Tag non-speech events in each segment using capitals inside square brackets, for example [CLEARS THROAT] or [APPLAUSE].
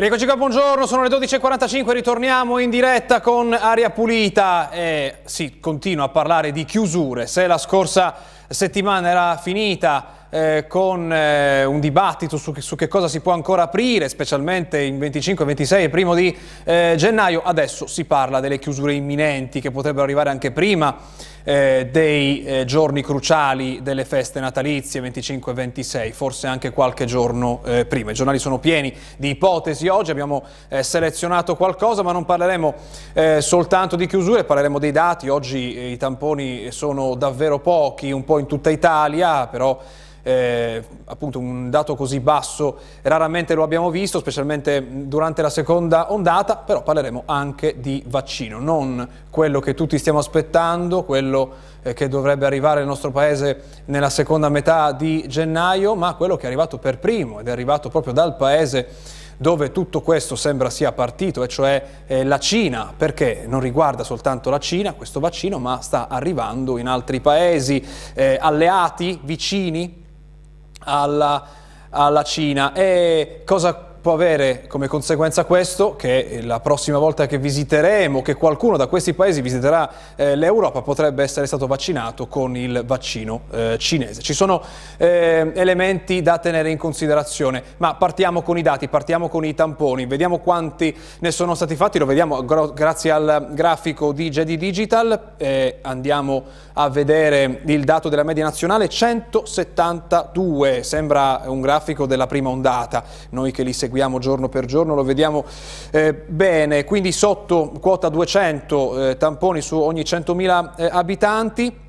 Rieccoci qua, buongiorno, sono le 12.45, ritorniamo in diretta con Aria Pulita e si continua a parlare di chiusure. Se la scorsa settimana era finita eh, con eh, un dibattito su, su, che cosa si può ancora aprire, specialmente in 25, 26 e primo di eh, gennaio. Adesso si parla delle chiusure imminenti che potrebbero arrivare anche prima eh, dei eh, giorni cruciali delle feste natalizie 25 e 26, forse anche qualche giorno eh, prima. I giornali sono pieni di ipotesi oggi, abbiamo selezionato qualcosa, ma non parleremo soltanto di chiusure, parleremo dei dati. Oggi i tamponi sono davvero pochi, un po' in tutta Italia, però eh, appunto un dato così basso raramente lo abbiamo visto, specialmente durante la seconda ondata, però parleremo anche di vaccino, non quello che tutti stiamo aspettando, quello eh, che dovrebbe arrivare nel nostro paese nella seconda metà di gennaio, ma quello che è arrivato per primo ed è arrivato proprio dal paese dove tutto questo sembra sia partito, e cioè eh, la Cina, perché? Non riguarda soltanto la Cina questo vaccino, ma sta arrivando in altri paesi eh, alleati, vicini, alla, alla Cina. E cosa può avere come conseguenza questo che la prossima volta che visiteremo, che qualcuno da questi paesi visiterà eh, l'Europa potrebbe essere stato vaccinato con il vaccino eh, cinese. Ci sono eh, elementi da tenere in considerazione, ma partiamo con i dati, partiamo con i tamponi, vediamo quanti ne sono stati fatti, lo vediamo grazie al grafico di JD Digital, andiamo a vedere il dato della media nazionale, 172, sembra un grafico della prima ondata, noi che li seguiamo seguiamo giorno per giorno, lo vediamo eh, bene, quindi sotto quota 200 eh, tamponi su ogni 100.000 eh, abitanti.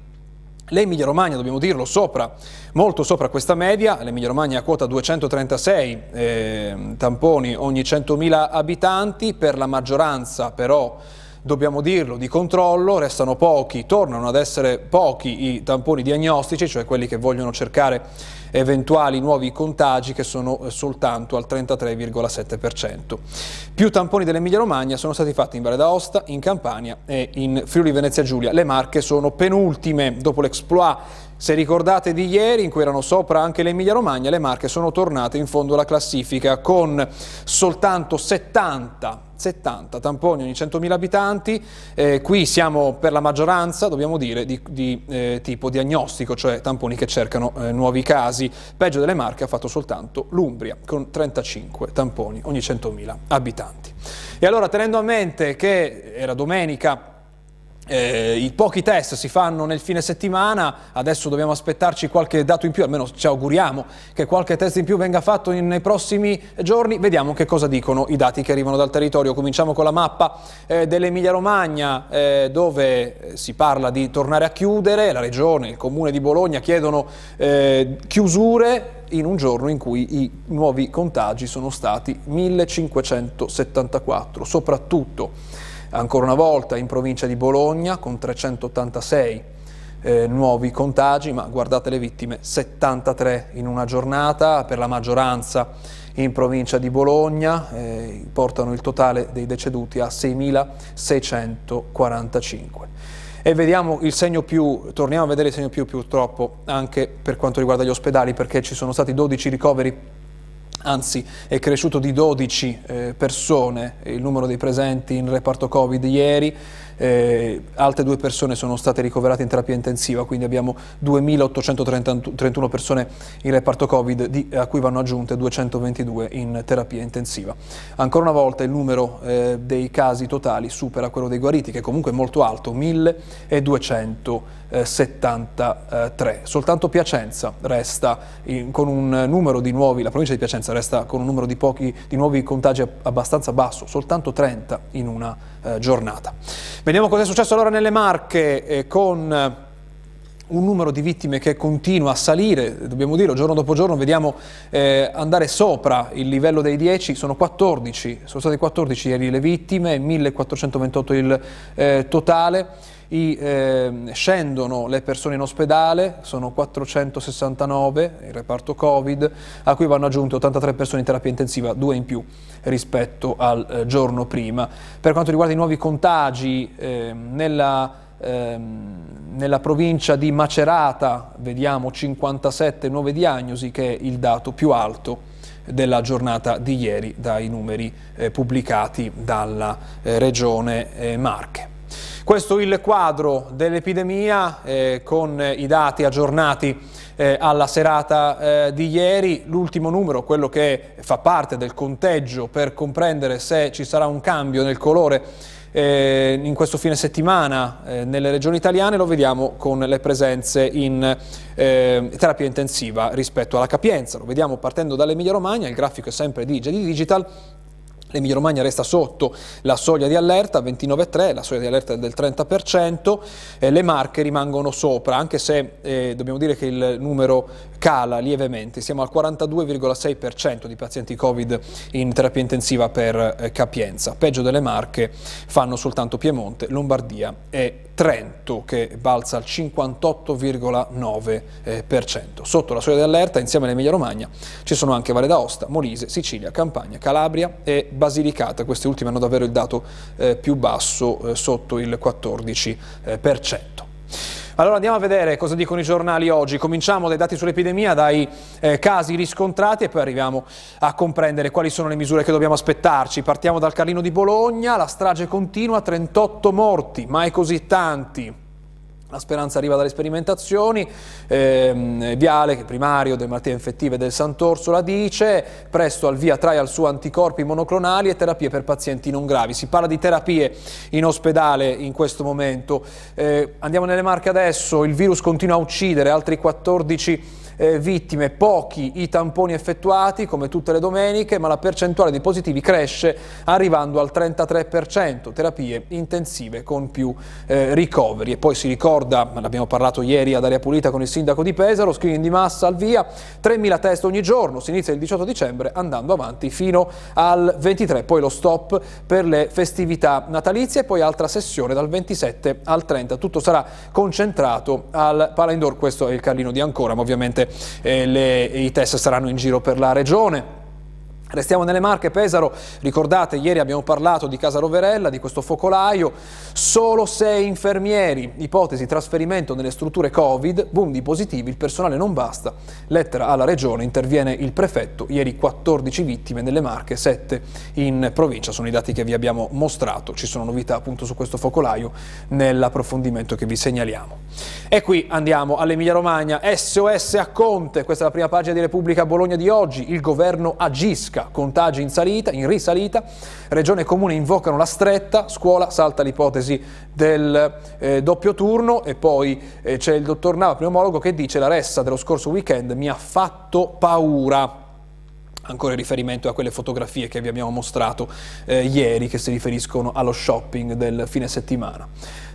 L'Emilia Romagna, dobbiamo dirlo, sopra, molto sopra questa media, l'Emilia Romagna a quota 236 eh, tamponi ogni 100.000 abitanti, per la maggioranza però dobbiamo dirlo, di controllo, restano pochi, tornano ad essere pochi i tamponi diagnostici, cioè quelli che vogliono cercare eventuali nuovi contagi che sono eh, soltanto al 33,7%. Più tamponi dell'Emilia Romagna sono stati fatti in Valle d'Aosta, in Campania e in Friuli Venezia Giulia. Le Marche sono penultime dopo l'exploit se ricordate di ieri, in cui erano sopra anche l'Emilia Romagna, le Marche sono tornate in fondo alla classifica con soltanto 70 70 tamponi ogni 100.000 abitanti, eh, qui siamo per la maggioranza, dobbiamo dire, di, di eh, tipo diagnostico, cioè tamponi che cercano eh, nuovi casi. Peggio delle Marche ha fatto soltanto l'Umbria, con 35 tamponi ogni 100.000 abitanti. E allora, tenendo a mente che era domenica, eh, I pochi test si fanno nel fine settimana, adesso dobbiamo aspettarci qualche dato in più, almeno ci auguriamo che qualche test in più venga fatto in, nei prossimi giorni. Vediamo che cosa dicono i dati che arrivano dal territorio. Cominciamo con la mappa eh, dell'Emilia Romagna eh, dove eh, si parla di tornare a chiudere, la regione, il comune di Bologna chiedono eh, chiusure in un giorno in cui i nuovi contagi sono stati 1574, soprattutto ancora una volta in provincia di Bologna con 386 eh, nuovi contagi, ma guardate le vittime, 73 in una giornata, per la maggioranza in provincia di Bologna, eh, portano il totale dei deceduti a 6.645. E vediamo il segno più, torniamo a vedere il segno più purtroppo anche per quanto riguarda gli ospedali, perché ci sono stati 12 ricoveri anzi è cresciuto di 12 eh, persone il numero dei presenti in reparto Covid ieri, eh, altre due persone sono state ricoverate in terapia intensiva, quindi abbiamo 2.831 persone in reparto Covid, di, a cui vanno aggiunte 222 in terapia intensiva. Ancora una volta il numero eh, dei casi totali supera quello dei guariti, che è comunque molto alto, 1.273. Soltanto Piacenza resta in, con un numero di nuovi, la provincia di Piacenza resta con un numero di, pochi, di nuovi contagi abbastanza basso, soltanto 30 in una eh, giornata. Vediamo cosa è successo allora nelle Marche eh, con eh, un numero di vittime che continua a salire, dobbiamo dire, giorno dopo giorno vediamo eh, andare sopra il livello dei 10, sono 14, sono state 14 ieri le vittime, 1428 il eh, totale, I, eh, scendono le persone in ospedale, sono 469 il reparto Covid, a cui vanno aggiunte 83 persone in terapia intensiva, due in più rispetto al eh, giorno prima. Per quanto riguarda i nuovi contagi, eh, nella, ehm, nella provincia di Macerata vediamo 57 nuove diagnosi che è il dato più alto della giornata di ieri dai numeri eh, pubblicati dalla eh, Regione eh, Marche. Questo il quadro dell'epidemia eh, con i dati aggiornati eh, alla serata eh, di ieri. L'ultimo numero, quello che fa parte del conteggio per comprendere se ci sarà un cambio nel colore eh, in questo fine settimana eh, nelle regioni italiane lo vediamo con le presenze in eh, terapia intensiva rispetto alla capienza. Lo vediamo partendo dall'Emilia Romagna, il grafico è sempre di GD Digital, L'Emilia Romagna resta sotto la soglia di allerta, 29,3, la soglia di allerta è del 30%, eh, le Marche rimangono sopra, anche se eh, dobbiamo dire che il numero cala lievemente, siamo al 42,6% di pazienti Covid in terapia intensiva per eh, capienza. Peggio delle Marche fanno soltanto Piemonte, Lombardia e Trento che balza al 58,9%. Sotto la soglia di allerta, insieme all'Emilia Romagna, ci sono anche Valle d'Aosta, Molise, Sicilia, Campania, Calabria e Basilicata. Queste ultime hanno davvero il dato eh, più basso, eh, sotto il 14%. Allora andiamo a vedere cosa dicono i giornali oggi. Cominciamo dai dati sull'epidemia, dai eh, casi riscontrati e poi arriviamo a comprendere quali sono le misure che dobbiamo aspettarci. Partiamo dal Carlino di Bologna, la strage continua, 38 morti, mai così tanti. La speranza arriva dalle sperimentazioni, eh, Viale, che è primario delle malattie infettive del Sant'Orso, la dice, presto al via trial su anticorpi monoclonali e terapie per pazienti non gravi. Si parla di terapie in ospedale in questo momento. Eh, andiamo nelle marche adesso, il virus continua a uccidere, altri 14 eh, vittime, pochi i tamponi effettuati come tutte le domeniche, ma la percentuale di positivi cresce arrivando al 33%, terapie intensive con più eh, ricoveri. E poi si ricorda, l'abbiamo parlato ieri ad Aria Pulita con il sindaco di Pesaro, screening di massa al via, 3.000 test ogni giorno, si inizia il 18 dicembre andando avanti fino al 23, poi lo stop per le festività natalizie e poi altra sessione dal 27 al 30. Tutto sarà concentrato al Pala Indoor, questo è il Carlino di Ancora, ma ovviamente ovviamente eh, le, i test saranno in giro per la regione. Restiamo nelle Marche, Pesaro, ricordate ieri abbiamo parlato di Casa Roverella, di questo focolaio, solo sei infermieri, ipotesi trasferimento nelle strutture Covid, boom di positivi, il personale non basta, lettera alla regione, interviene il prefetto, ieri 14 vittime nelle Marche, 7 in provincia, sono i dati che vi abbiamo mostrato, ci sono novità appunto su questo focolaio nell'approfondimento che vi segnaliamo. E qui andiamo all'Emilia Romagna, SOS a Conte, questa è la prima pagina di Repubblica Bologna di oggi, il governo agisca Mosca, contagi in salita, in risalita, regione e comune invocano la stretta, scuola salta l'ipotesi del eh, doppio turno. E poi eh, c'è il dottor Nava, pneumologo, che dice la ressa dello scorso weekend mi ha fatto paura. Ancora in riferimento a quelle fotografie che vi abbiamo mostrato eh, ieri che si riferiscono allo shopping del fine settimana.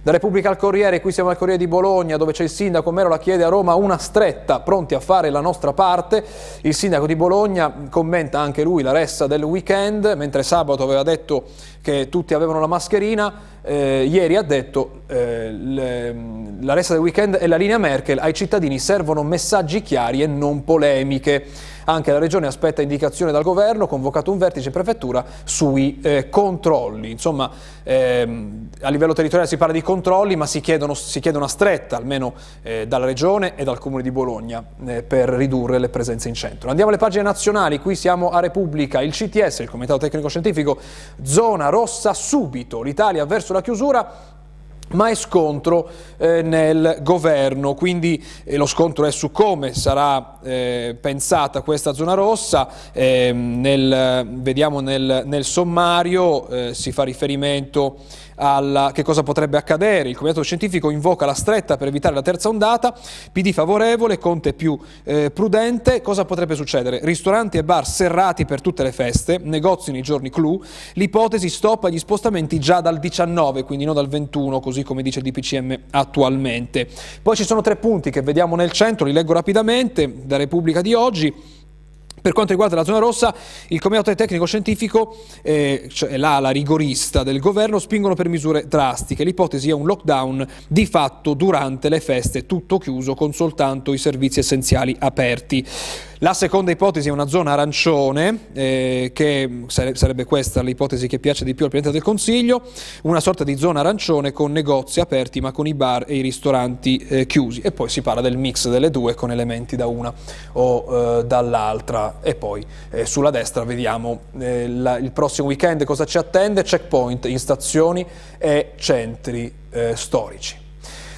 Da Repubblica al Corriere, qui siamo al Corriere di Bologna dove c'è il sindaco Mero la chiede a Roma una stretta, pronti a fare la nostra parte. Il sindaco di Bologna commenta anche lui la ressa del weekend, mentre sabato aveva detto che tutti avevano la mascherina, eh, ieri ha detto eh, le, la ressa del weekend è la linea Merkel, ai cittadini servono messaggi chiari e non polemiche. Anche la Regione aspetta indicazione dal Governo, convocato un vertice in prefettura sui eh, controlli. Insomma, ehm, a livello territoriale si parla di controlli, ma si, chiedono, si chiede una stretta, almeno eh, dalla Regione e dal Comune di Bologna, eh, per ridurre le presenze in centro. Andiamo alle pagine nazionali, qui siamo a Repubblica, il CTS, il Comitato Tecnico Scientifico, zona rossa subito, l'Italia verso la chiusura, ma è scontro eh, nel governo, quindi eh, lo scontro è su come sarà eh, pensata questa zona rossa, ehm, nel, vediamo nel, nel sommario eh, si fa riferimento alla che cosa potrebbe accadere. Il comitato scientifico invoca la stretta per evitare la terza ondata, PD favorevole, Conte più eh, prudente. Cosa potrebbe succedere? Ristoranti e bar serrati per tutte le feste, negozi nei giorni clou, l'ipotesi stop agli spostamenti già dal 19, quindi non dal 21, così come dice il DPCM attualmente. Poi ci sono tre punti che vediamo nel centro, li leggo rapidamente, da Repubblica di oggi. Per quanto riguarda la zona rossa, il Comitato Tecnico Scientifico, eh, cioè l'ala rigorista del governo, spingono per misure drastiche. L'ipotesi è un lockdown di fatto durante le feste, tutto chiuso con soltanto i servizi essenziali aperti. La seconda ipotesi è una zona arancione, eh, che sarebbe questa l'ipotesi che piace di più al Presidente del Consiglio, una sorta di zona arancione con negozi aperti ma con i bar e i ristoranti eh, chiusi. E poi si parla del mix delle due con elementi da una o eh, dall'altra. E poi eh, sulla destra vediamo eh, la, il prossimo weekend cosa ci attende, checkpoint in stazioni e centri eh, storici.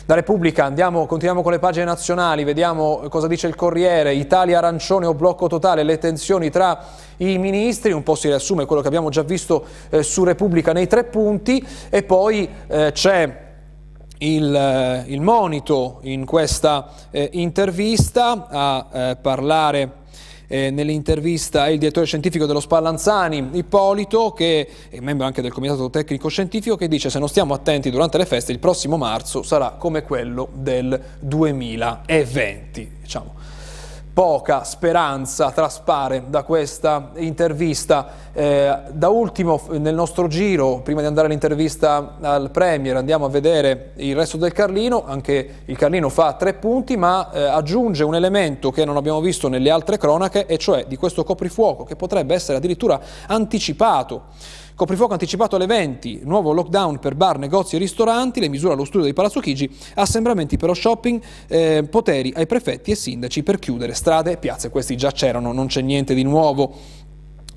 Da Repubblica andiamo, continuiamo con le pagine nazionali, vediamo cosa dice il Corriere, Italia arancione o blocco totale, le tensioni tra i ministri, un po' si riassume quello che abbiamo già visto eh, su Repubblica nei tre punti. E poi eh, c'è il, eh, il, monito in questa eh, intervista a eh, parlare eh, nell'intervista il direttore scientifico dello Spallanzani, Ippolito, che è membro anche del comitato tecnico scientifico, che dice se non stiamo attenti durante le feste il prossimo marzo sarà come quello del 2020. Diciamo poca speranza traspare da questa intervista. Eh, da ultimo nel nostro giro, prima di andare all'intervista al Premier, andiamo a vedere il resto del Carlino, anche il Carlino fa tre punti ma eh, aggiunge un elemento che non abbiamo visto nelle altre cronache e cioè di questo coprifuoco che potrebbe essere addirittura anticipato. Coprifuoco anticipato alle 20, nuovo lockdown per bar, negozi e ristoranti, le misure allo studio di Palazzo Chigi, assembramenti per lo shopping, eh, poteri ai prefetti e sindaci per chiudere strade e piazze. Questi già c'erano, non c'è niente di nuovo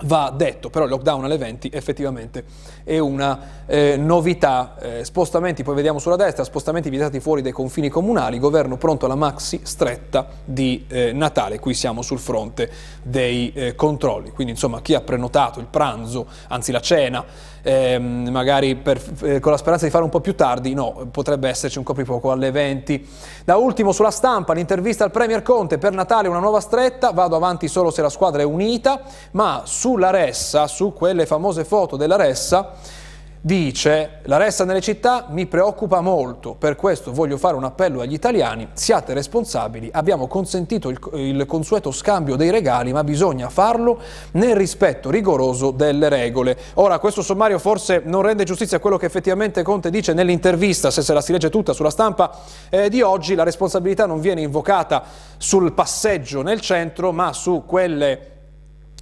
va detto, però il lockdown alle 20 effettivamente è una eh, novità. Eh, spostamenti, poi vediamo sulla destra, spostamenti vietati fuori dai confini comunali, governo pronto alla maxi stretta di eh, Natale, qui siamo sul fronte dei eh, controlli, quindi insomma chi ha prenotato il pranzo, anzi la cena, ehm, magari per, eh, con la speranza di fare un po' più tardi, no, potrebbe esserci un coprifuoco alle 20. Da ultimo sulla stampa l'intervista al Premier Conte, per Natale una nuova stretta, vado avanti solo se la squadra è unita, ma sulla Ressa, su quelle famose foto della Ressa, dice la resta nelle città mi preoccupa molto, per questo voglio fare un appello agli italiani, siate responsabili, abbiamo consentito il, il, consueto scambio dei regali ma bisogna farlo nel rispetto rigoroso delle regole. Ora questo sommario forse non rende giustizia a quello che effettivamente Conte dice nell'intervista, se se la si legge tutta sulla stampa eh, di oggi, la responsabilità non viene invocata sul passeggio nel centro ma su quelle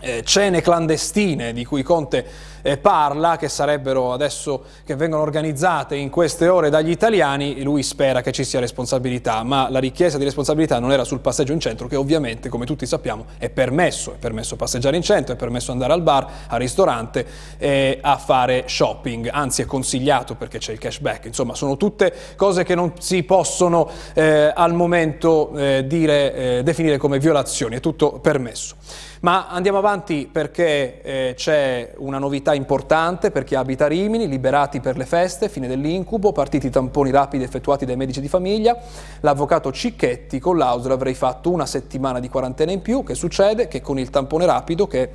eh, cene clandestine di cui Conte eh, parla, che sarebbero adesso, che vengono organizzate in queste ore dagli italiani, lui spera che ci sia responsabilità, ma la richiesta di responsabilità non era sul passeggio in centro, che ovviamente, come tutti sappiamo, è permesso, è permesso passeggiare in centro, è permesso andare al bar, al ristorante e a fare shopping, anzi è consigliato perché c'è il cashback, insomma sono tutte cose che non si possono eh, al momento eh, dire, eh, definire come violazioni, è tutto permesso. Ma andiamo avanti perché eh, c'è una novità importante per chi abita Rimini, liberati per le feste, fine dell'incubo, partiti tamponi rapidi effettuati dai medici di famiglia. L'avvocato Cicchetti con l'Ausra avrei fatto una settimana di quarantena in più. Che succede? Che con il tampone rapido che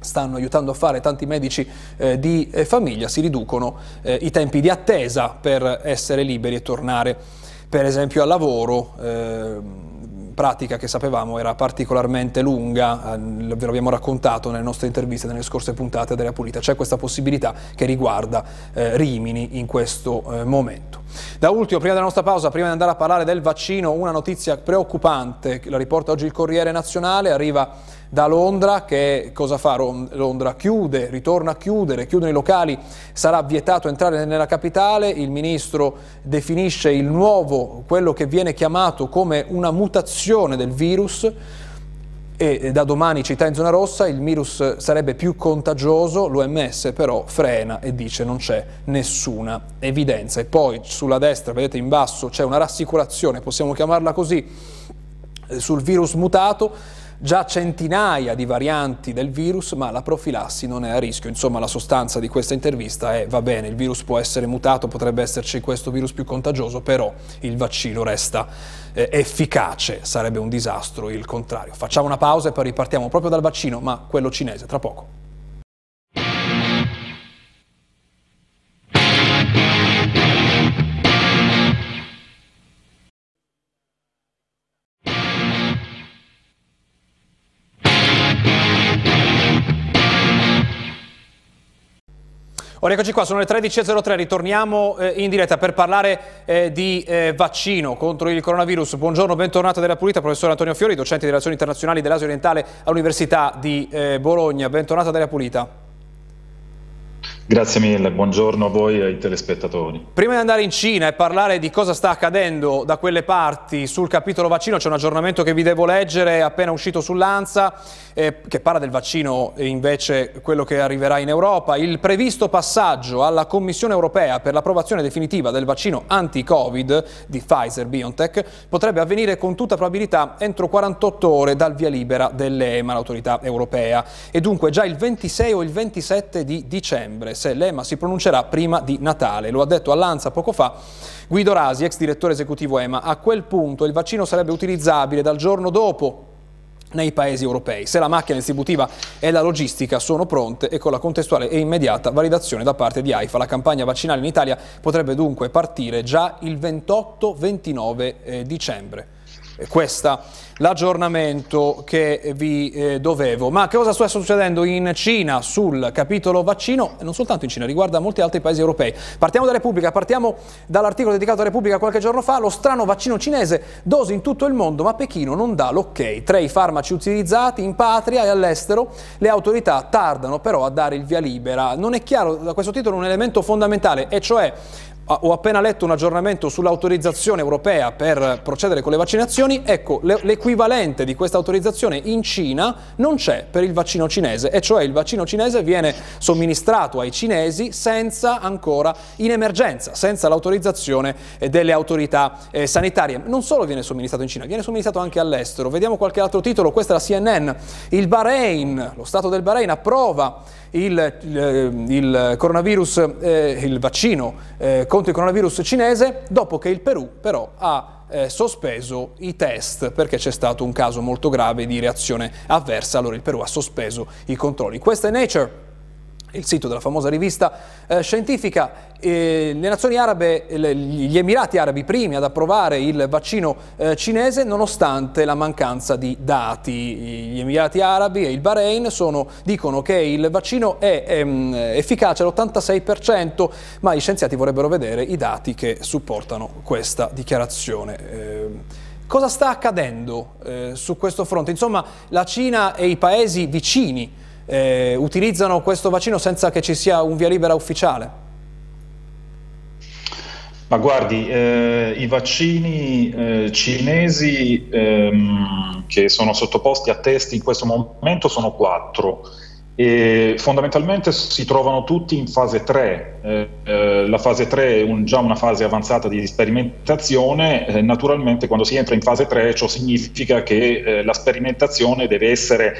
stanno aiutando a fare tanti medici eh, di eh, famiglia si riducono eh, i tempi di attesa per essere liberi e tornare per esempio al lavoro ehm, pratica che sapevamo era particolarmente lunga, eh, ve lo abbiamo raccontato nelle nostre interviste nelle scorse puntate della Pulita, c'è questa possibilità che riguarda eh, Rimini in questo eh, momento. Da ultimo, prima della nostra pausa, prima di andare a parlare del vaccino, una notizia preoccupante, la riporta oggi il Corriere Nazionale, arriva da Londra, che cosa fa Londra? Chiude, ritorna a chiudere, chiudono i locali, sarà vietato entrare nella capitale, il ministro definisce il nuovo, quello che viene chiamato come una mutazione del virus, e da domani città in zona rossa il virus sarebbe più contagioso, l'OMS però frena e dice non c'è nessuna evidenza. E poi sulla destra, vedete in basso, c'è una rassicurazione, possiamo chiamarla così, sul virus mutato, già centinaia di varianti del virus, ma la profilassi non è a rischio. Insomma, la sostanza di questa intervista è, va bene, il virus può essere mutato, potrebbe esserci questo virus più contagioso, però il vaccino resta eh, efficace, sarebbe un disastro il contrario. Facciamo una pausa e poi ripartiamo proprio dal vaccino, ma quello cinese, tra poco. Ora eccoci qua, sono le 13.03, ritorniamo eh, in diretta per parlare eh, di eh, vaccino contro il coronavirus. Buongiorno, bentornato della Pulita, professore Antonio Fiori, docente di relazioni internazionali dell'Asia orientale all'Università di eh, Bologna. Bentornato della Pulita. Grazie mille, buongiorno a voi e ai telespettatori. Prima di andare in Cina e parlare di cosa sta accadendo da quelle parti sul capitolo vaccino, c'è un aggiornamento che vi devo leggere, appena uscito sull'ANSA, eh, che parla del vaccino e invece quello che arriverà in Europa. Il previsto passaggio alla Commissione europea per l'approvazione definitiva del vaccino anti-Covid di Pfizer-BioNTech potrebbe avvenire con tutta probabilità entro 48 ore dal via libera dell'EMA, l'autorità europea, e dunque già il 26 o il 27 di dicembre se l'EMA si pronuncerà prima di Natale. Lo ha detto all'Anza poco fa Guido Rasi, ex direttore esecutivo EMA. A quel punto il vaccino sarebbe utilizzabile dal giorno dopo nei paesi europei, se la macchina distributiva e la logistica sono pronte e con la contestuale e immediata validazione da parte di AIFA. La campagna vaccinale in Italia potrebbe dunque partire già il 28-29 eh, dicembre. Questa l'aggiornamento che vi eh, dovevo. Ma che cosa sta succedendo in Cina sul capitolo vaccino? Non soltanto in Cina, riguarda molti altri paesi europei. Partiamo da Repubblica, partiamo dall'articolo dedicato a Repubblica qualche giorno fa, lo strano vaccino cinese, dosi in tutto il mondo, ma Pechino non dà l'ok. Tra i farmaci utilizzati in patria e all'estero, le autorità tardano però a dare il via libera. Non è chiaro da questo titolo un elemento fondamentale, e cioè ho appena letto un aggiornamento sull'autorizzazione europea per procedere con le vaccinazioni, ecco l'equivalente di questa autorizzazione in Cina non c'è per il vaccino cinese, e cioè il vaccino cinese viene somministrato ai cinesi senza ancora, in emergenza, senza l'autorizzazione eh, delle autorità eh, sanitarie. Non solo viene somministrato in Cina, viene somministrato anche all'estero. Vediamo qualche altro titolo, questa è la CNN, il Bahrain, lo Stato del Bahrain approva il, il, il coronavirus, eh, il vaccino eh, contro il coronavirus cinese, dopo che il Perù però ha eh, sospeso i test perché c'è stato un caso molto grave di reazione avversa, allora il Perù ha sospeso i controlli. Questa è Nature il sito della famosa rivista eh, scientifica. Eh, le nazioni arabe, le, gli Emirati Arabi primi ad approvare il vaccino eh, cinese nonostante la mancanza di dati. Gli Emirati Arabi e il Bahrain sono, dicono che il vaccino è ehm, efficace all'86%, ma gli scienziati vorrebbero vedere i dati che supportano questa dichiarazione. Ehm, cosa sta accadendo eh, su questo fronte? Insomma, la Cina e i paesi vicini eh, utilizzano questo vaccino senza che ci sia un via libera ufficiale? Ma guardi, eh, i vaccini eh, cinesi ehm, che sono sottoposti a test in questo momento sono quattro e fondamentalmente si trovano tutti in fase 3. Eh, eh, la fase 3 è un, già una fase avanzata di sperimentazione, eh, naturalmente quando si entra in fase 3 ciò significa che eh, la sperimentazione deve essere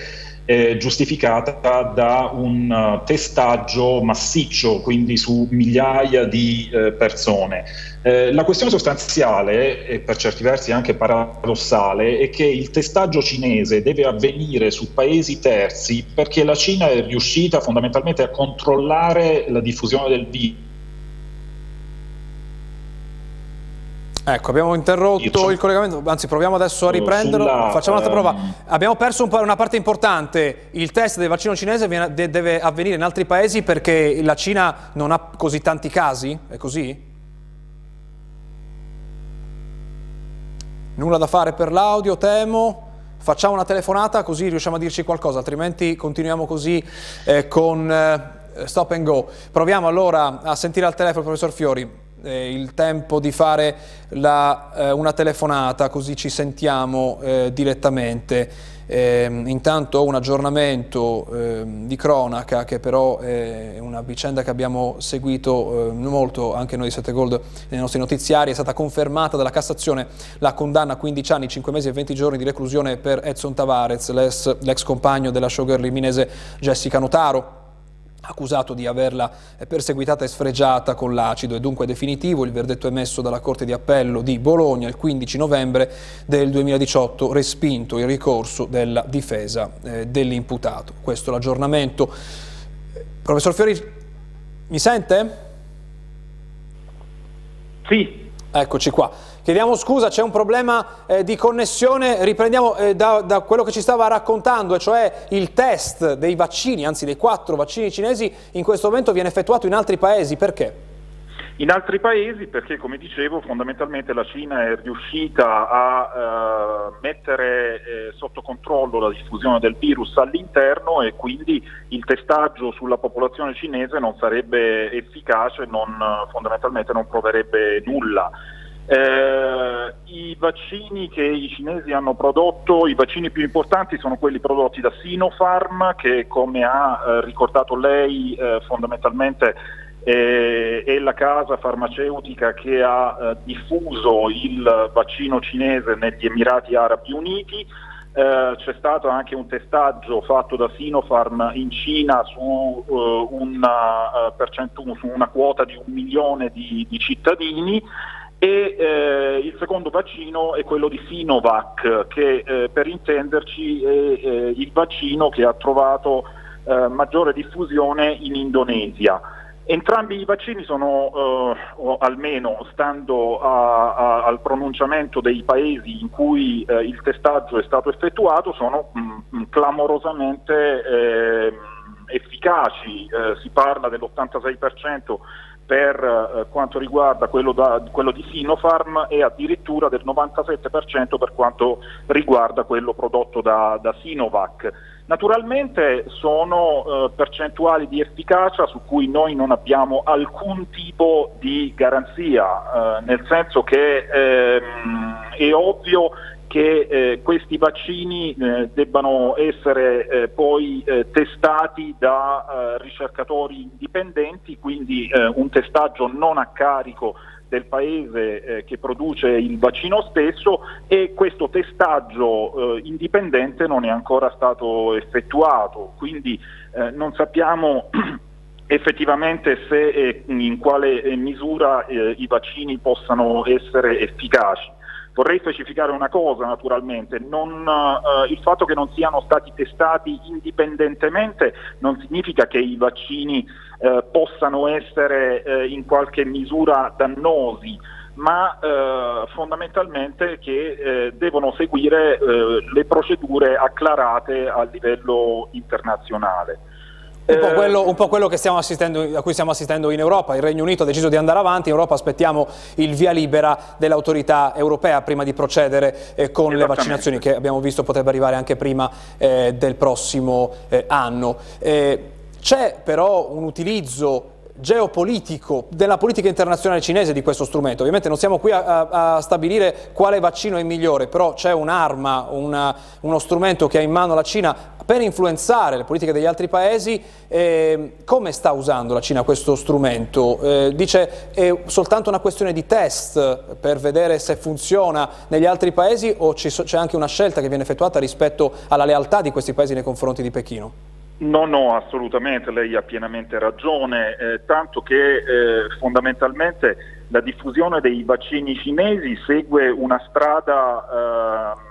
eh, giustificata da un uh, testaggio massiccio, quindi su migliaia di eh, persone. Eh, la questione sostanziale, e per certi versi anche paradossale, è che il testaggio cinese deve avvenire su paesi terzi perché la Cina è riuscita fondamentalmente a controllare la diffusione del virus Ecco, abbiamo interrotto il collegamento, anzi proviamo adesso a riprenderlo, sulla, facciamo un'altra prova. Ehm... Abbiamo perso un una parte importante, il test del vaccino cinese viene, de, deve avvenire in altri paesi perché la Cina non ha così tanti casi, è così? Nulla da fare per l'audio, temo. Facciamo una telefonata così riusciamo a dirci qualcosa, altrimenti continuiamo così eh, con eh, stop and go. Proviamo allora a sentire al telefono il professor Fiori eh, il tempo di fare la, eh, una telefonata così ci sentiamo eh, direttamente. Ehm, intanto un aggiornamento ehm, di cronaca che però è una vicenda che abbiamo seguito ehm, molto anche noi di 7 Gold nei nostri notiziari, è stata confermata dalla Cassazione la condanna a 15 anni, 5 mesi e 20 giorni di reclusione per Edson Tavares, l'ex compagno della showgirl liminese Jessica Notaro accusato di averla perseguitata e sfregiata con l'acido e dunque definitivo. Il verdetto emesso dalla Corte di Appello di Bologna il 15 novembre del 2018, respinto il ricorso della difesa eh, dell'imputato. Questo è l'aggiornamento. Professor Fiori, mi sente? Sì. Eccoci qua. Chiediamo scusa, c'è un problema eh, di connessione, riprendiamo eh, da, da, quello che ci stava raccontando, cioè il test dei vaccini, anzi dei quattro vaccini cinesi, in questo momento viene effettuato in altri paesi, perché? In altri paesi perché, come dicevo, fondamentalmente la Cina è riuscita a eh, mettere eh, sotto controllo la diffusione del virus all'interno e quindi il testaggio sulla popolazione cinese non sarebbe efficace, non, fondamentalmente non proverebbe nulla. Eh, I vaccini che i cinesi hanno prodotto, i vaccini più importanti sono quelli prodotti da Sinopharm che come ha eh, ricordato lei eh, fondamentalmente eh, è la casa farmaceutica che ha eh, diffuso il vaccino cinese negli Emirati Arabi Uniti. Eh, c'è stato anche un testaggio fatto da Sinopharm in Cina su, uh, una, uh, su una, quota di un milione di, di cittadini e eh, il secondo vaccino è quello di Sinovac che eh, per intenderci è eh, il vaccino che ha trovato maggiore diffusione in Indonesia. Entrambi i vaccini sono, eh, almeno stando a, a, al pronunciamento dei paesi in cui eh, il testaggio è stato effettuato, sono mh, mm, mm, clamorosamente eh, efficaci. Eh, si parla dell'86% per eh, quanto riguarda quello, da, quello, di Sinopharm e addirittura del 97% per quanto riguarda quello prodotto da, da Sinovac. Naturalmente sono eh, percentuali di efficacia su cui noi non abbiamo alcun tipo di garanzia, eh, nel senso che ehm, è ovvio che eh, questi vaccini eh, debbano essere eh, poi eh, testati da eh, ricercatori indipendenti, quindi eh, un testaggio non a carico del paese che produce il vaccino stesso e questo testaggio indipendente non è ancora stato effettuato, quindi non sappiamo [CLEARS THROAT] effettivamente se e in quale misura i vaccini possano essere efficaci. Vorrei specificare una cosa naturalmente, non, eh, il fatto che non siano stati testati indipendentemente non significa che i vaccini eh, possano essere eh, in qualche misura dannosi, ma eh, fondamentalmente che eh, devono seguire eh, le procedure acclarate a livello internazionale. Un po, quello, un po' quello, a cui stiamo assistendo in Europa. Il Regno Unito ha deciso di andare avanti, in Europa aspettiamo il via libera dell'autorità europea prima di procedere eh, con le vaccinazioni che abbiamo visto potrebbe arrivare anche prima eh, del prossimo eh, anno. Eh, c'è però un utilizzo geopolitico della politica internazionale cinese di questo strumento. Ovviamente non siamo qui a, a, a stabilire quale vaccino è migliore, però c'è un'arma, una, uno strumento che ha in mano la Cina per influenzare le politiche degli altri paesi, eh, come sta usando la Cina questo strumento? Eh, dice è soltanto una questione di test per vedere se funziona negli altri paesi o c'è anche una scelta che viene effettuata rispetto alla lealtà di questi paesi nei confronti di Pechino? No, no, assolutamente, lei ha pienamente ragione, eh, tanto che eh, fondamentalmente la diffusione dei vaccini cinesi segue una strada eh,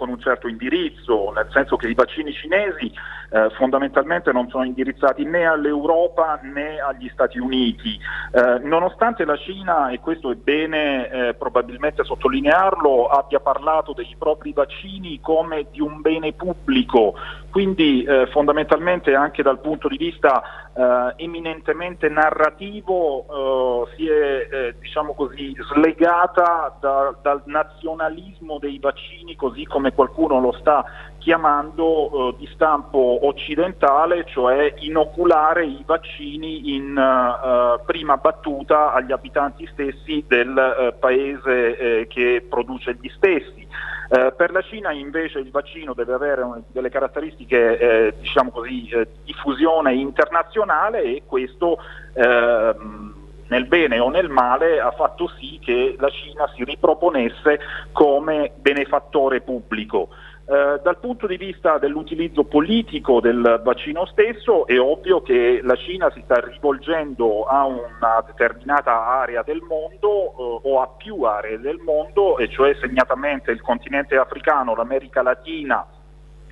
con un certo indirizzo, nel senso che i vaccini cinesi eh, fondamentalmente non sono indirizzati né all'Europa né agli Stati Uniti. Eh, nonostante la Cina, e questo è bene eh, probabilmente sottolinearlo, abbia parlato dei propri vaccini come di un bene pubblico, quindi eh, fondamentalmente anche dal punto di vista eh, eminentemente narrativo eh, si è diciamo così, slegata da, dal nazionalismo dei vaccini così come qualcuno lo sta chiamando di stampo occidentale, cioè inoculare i vaccini in uh, prima battuta agli abitanti stessi del uh, paese eh, che produce gli stessi. Uh, per la Cina invece il vaccino deve avere un, delle caratteristiche eh, diciamo così, eh, di diffusione internazionale e questo ehm, nel bene o nel male ha fatto sì che la Cina si riproponesse come benefattore pubblico. Eh, dal punto di vista dell'utilizzo politico del vaccino stesso è ovvio che la Cina si sta rivolgendo a una determinata area del mondo eh, o a più aree del mondo, e cioè segnatamente il continente africano, l'America Latina,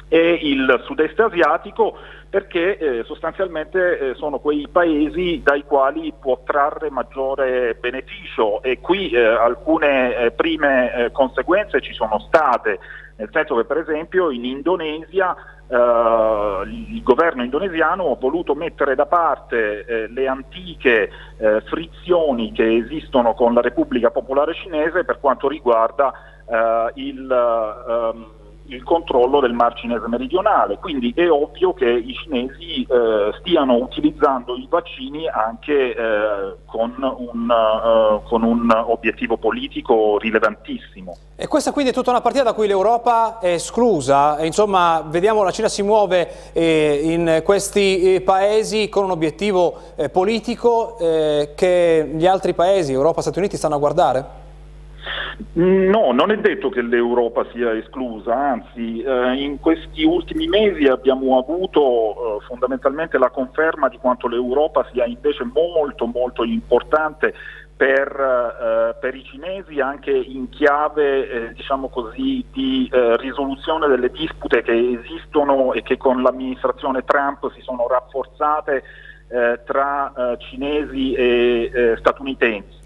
e il sud-est asiatico perché eh, sostanzialmente eh, sono quei paesi dai quali può trarre maggiore beneficio. E qui eh, alcune eh, prime eh, conseguenze ci sono state, nel senso che per esempio in Indonesia Uh, il governo indonesiano ha voluto mettere da parte eh, le antiche eh, frizioni che esistono con la Repubblica Popolare Cinese per quanto riguarda uh, il, uh, il controllo del Mar Cinese meridionale, quindi è ovvio che i cinesi eh, stiano utilizzando i vaccini anche eh, con, un, uh, con, un, obiettivo politico rilevantissimo. E questa quindi è tutta una partita da cui l'Europa è esclusa, insomma vediamo la Cina si muove eh, in questi eh, paesi con un obiettivo eh, politico eh, che gli altri paesi, Europa e Stati Uniti, stanno a guardare? No, non è detto che l'Europa sia esclusa, anzi eh, in questi ultimi mesi abbiamo avuto eh, fondamentalmente la conferma di quanto l'Europa sia invece molto molto importante per, eh, per, i cinesi anche in chiave eh, diciamo così, di eh, risoluzione delle dispute che esistono e che con l'amministrazione Trump si sono rafforzate eh, tra cinesi e statunitensi.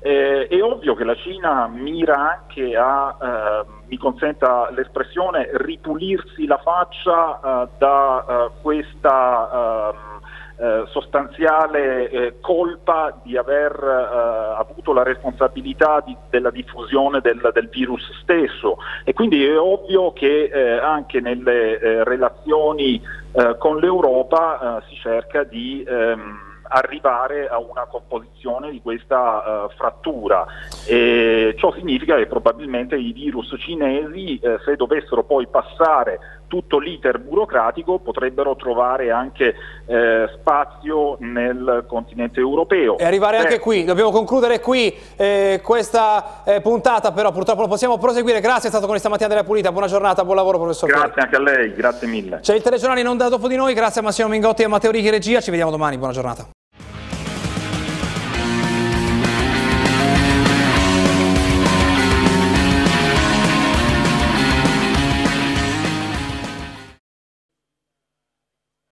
Eh, è ovvio che la Cina mira anche a, eh, mi consenta l'espressione, ripulirsi la faccia eh, da eh, questa ehm, eh, sostanziale eh, colpa di aver avuto la responsabilità di, della diffusione del, del, virus stesso. E quindi è ovvio che anche nelle relazioni con l'Europa si cerca di ehm, arrivare a una composizione di questa uh, frattura. E ciò significa che probabilmente i virus cinesi, eh, se dovessero poi passare tutto l'iter burocratico, potrebbero trovare anche eh, spazio nel continente europeo. E arrivare Beh. anche qui, dobbiamo concludere qui eh, questa eh, puntata, però purtroppo non possiamo proseguire. Grazie, è stato con noi stamattina della Pulita. Buona giornata, buon lavoro professor. Grazie anche a lei, grazie mille. C'è il telegiornale in onda dopo di noi, grazie a Massimo Mingotti e a Matteo Righi Regia, ci vediamo domani, buona giornata.